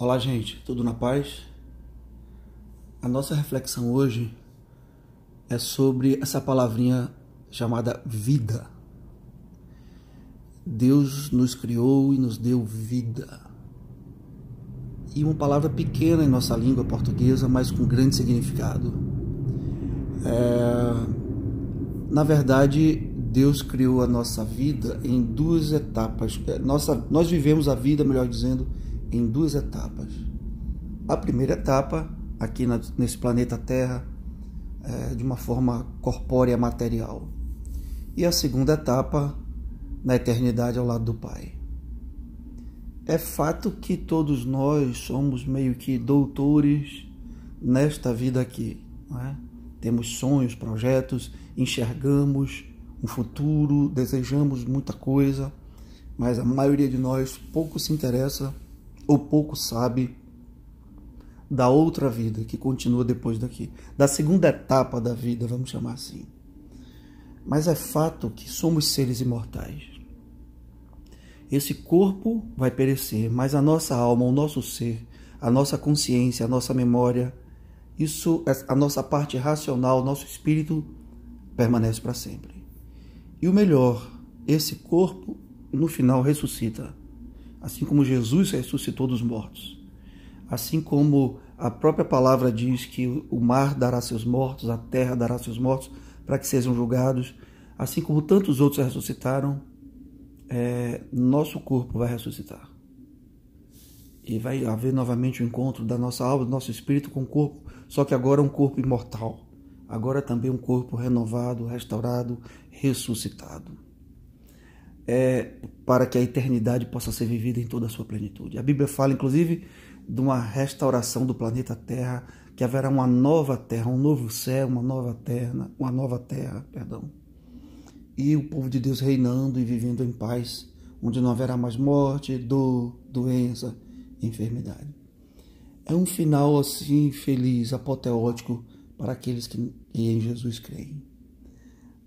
Olá, gente, tudo na paz? A nossa reflexão hoje é sobre essa palavrinha chamada vida. Deus nos criou e nos deu vida. E uma palavra pequena em nossa língua portuguesa, mas com grande significado. É... Na verdade, Deus criou a nossa vida em duas etapas. É, nossa, nós vivemos a vida, melhor dizendo, em duas etapas. A primeira etapa, aqui na, nesse planeta Terra, é, de uma forma corpórea material. E a segunda etapa, na eternidade ao lado do Pai. É fato que todos nós somos meio que doutores nesta vida aqui. É? Temos sonhos, projetos, enxergamos um futuro, desejamos muita coisa, mas a maioria de nós pouco se interessa ou pouco sabe da outra vida que continua depois daqui, da segunda etapa da vida, vamos chamar assim. Mas é fato que somos seres imortais. Esse corpo vai perecer, mas a nossa alma, o nosso ser, a nossa consciência, a nossa memória, isso, a nossa parte racional, o nosso espírito permanece para sempre. E o melhor, esse corpo no final ressuscita assim como Jesus ressuscitou dos mortos. Assim como a própria palavra diz que o mar dará seus mortos, a terra dará seus mortos, para que sejam julgados, assim como tantos outros ressuscitaram, é, nosso corpo vai ressuscitar. E vai haver novamente o encontro da nossa alma, do nosso espírito com o corpo, só que agora é um corpo imortal. Agora é também um corpo renovado, restaurado, ressuscitado é, para que a eternidade possa ser vivida em toda a sua plenitude. A Bíblia fala, inclusive, de uma restauração do planeta Terra, que haverá uma nova terra, um novo céu, uma nova terra, uma nova terra, perdão. E o povo de Deus reinando e vivendo em paz, onde não haverá mais morte, dor, doença, enfermidade. É um final assim feliz, apoteótico para aqueles que em Jesus creem.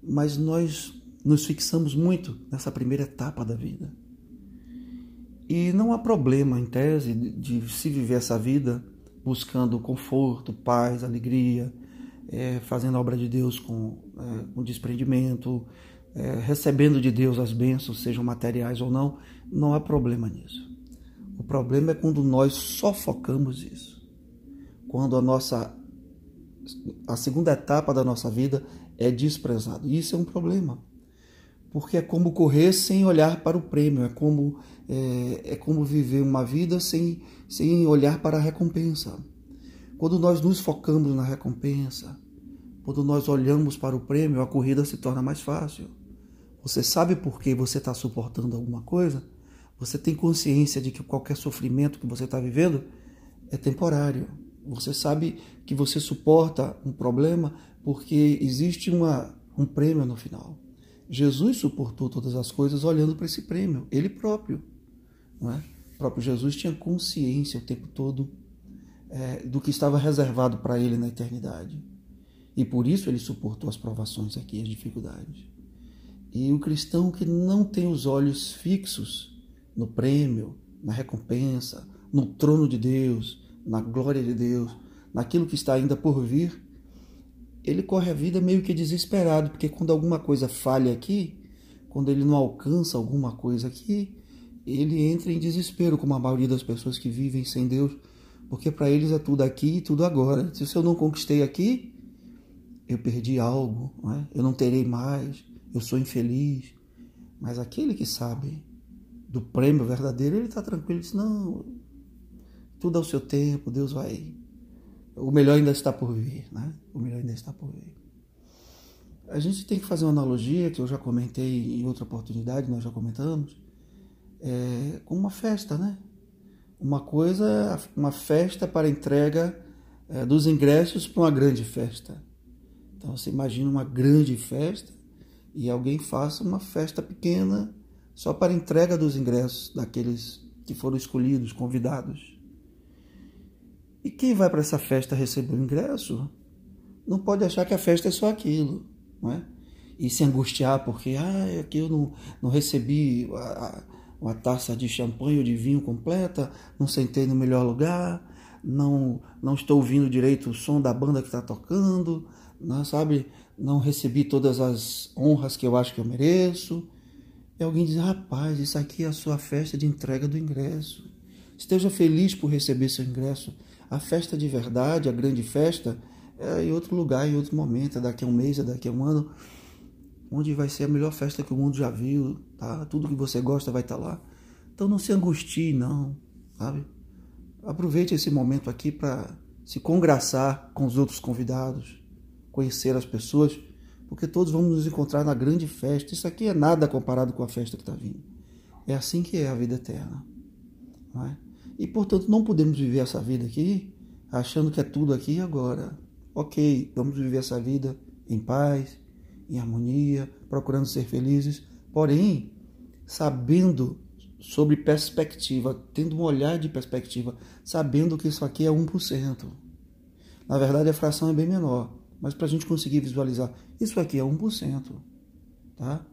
Mas nós nos fixamos muito nessa primeira etapa da vida. E não há problema, em tese, de se viver essa vida buscando conforto, paz, alegria, é, fazendo a obra de Deus com, é, com desprendimento, é, recebendo de Deus as bênçãos, sejam materiais ou não, não há problema nisso. O problema é quando nós só focamos isso. Quando a nossa a segunda etapa da nossa vida é desprezada. Isso é um problema porque é como correr sem olhar para o prêmio, é como, é, é como viver uma vida sem, sem olhar para a recompensa. Quando nós nos focamos na recompensa, quando nós olhamos para o prêmio, a corrida se torna mais fácil. Você sabe por que você está suportando alguma coisa? Você tem consciência de que qualquer sofrimento que você está vivendo é temporário. Você sabe que você suporta um problema porque existe uma, um prêmio no final. Jesus suportou todas as coisas olhando para esse prêmio, ele próprio. Não é? O próprio Jesus tinha consciência o tempo todo é, do que estava reservado para ele na eternidade. E por isso ele suportou as provações aqui, as dificuldades. E o cristão que não tem os olhos fixos no prêmio, na recompensa, no trono de Deus, na glória de Deus, naquilo que está ainda por vir, ele corre a vida meio que desesperado, porque quando alguma coisa falha aqui, quando ele não alcança alguma coisa aqui, ele entra em desespero, como a maioria das pessoas que vivem sem Deus, porque para eles é tudo aqui e tudo agora. Se eu não conquistei aqui, eu perdi algo, não é? eu não terei mais, eu sou infeliz. Mas aquele que sabe do prêmio verdadeiro, ele está tranquilo, ele diz, não, tudo ao seu tempo, Deus vai o melhor ainda está por vir, né? O melhor ainda está por vir. A gente tem que fazer uma analogia que eu já comentei em outra oportunidade, nós já comentamos, é, com uma festa, né? Uma coisa, uma festa para entrega é, dos ingressos para uma grande festa. Então você imagina uma grande festa e alguém faça uma festa pequena só para entrega dos ingressos daqueles que foram escolhidos, convidados. E quem vai para essa festa receber o ingresso não pode achar que a festa é só aquilo, não é? E se angustiar porque ah, aqui eu não, não recebi a, uma taça de champanhe ou de vinho completa, não sentei no melhor lugar, não não estou ouvindo direito o som da banda que está tocando, não, sabe? Não recebi todas as honras que eu acho que eu mereço. E alguém diz, rapaz, isso aqui é a sua festa de entrega do ingresso. Esteja feliz por receber seu ingresso. A festa de verdade, a grande festa, é em outro lugar, em outro momento, é daqui a um mês, é daqui a um ano, onde vai ser a melhor festa que o mundo já viu, tá? Tudo que você gosta vai estar tá lá. Então não se angustie, não, sabe? Aproveite esse momento aqui para se congraçar com os outros convidados, conhecer as pessoas, porque todos vamos nos encontrar na grande festa. Isso aqui é nada comparado com a festa que está vindo. É assim que é a vida eterna. Não é? E portanto não podemos viver essa vida aqui achando que é tudo aqui e agora. Ok, vamos viver essa vida em paz, em harmonia, procurando ser felizes, porém sabendo sobre perspectiva, tendo um olhar de perspectiva, sabendo que isso aqui é 1%. Na verdade, a fração é bem menor, mas para a gente conseguir visualizar, isso aqui é 1%. Tá?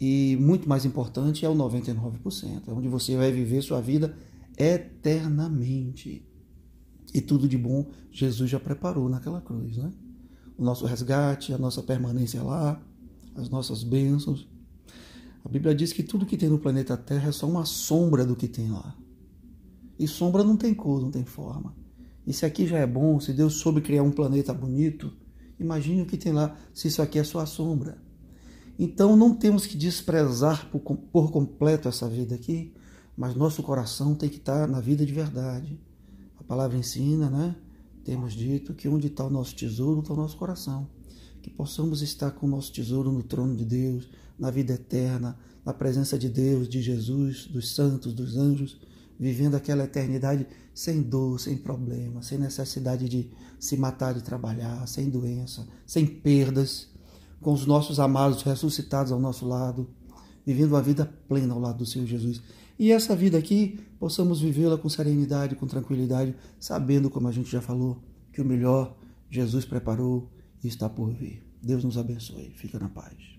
E muito mais importante é o 99%, é onde você vai viver sua vida eternamente. E tudo de bom Jesus já preparou naquela cruz, né? O nosso resgate, a nossa permanência lá, as nossas bênçãos. A Bíblia diz que tudo que tem no planeta Terra é só uma sombra do que tem lá. E sombra não tem cor, não tem forma. E se aqui já é bom, se Deus soube criar um planeta bonito, imagine o que tem lá, se isso aqui é só a sombra. Então não temos que desprezar por, por completo essa vida aqui, mas nosso coração tem que estar na vida de verdade. A palavra ensina, né? Temos dito que onde está o nosso tesouro, está o nosso coração que possamos estar com o nosso tesouro no trono de Deus, na vida eterna, na presença de Deus, de Jesus, dos santos, dos anjos, vivendo aquela eternidade sem dor, sem problema, sem necessidade de se matar de trabalhar, sem doença, sem perdas, com os nossos amados ressuscitados ao nosso lado, vivendo a vida plena ao lado do Senhor Jesus. E essa vida aqui, possamos vivê-la com serenidade, com tranquilidade, sabendo, como a gente já falou, que o melhor Jesus preparou e está por vir. Deus nos abençoe. Fica na paz.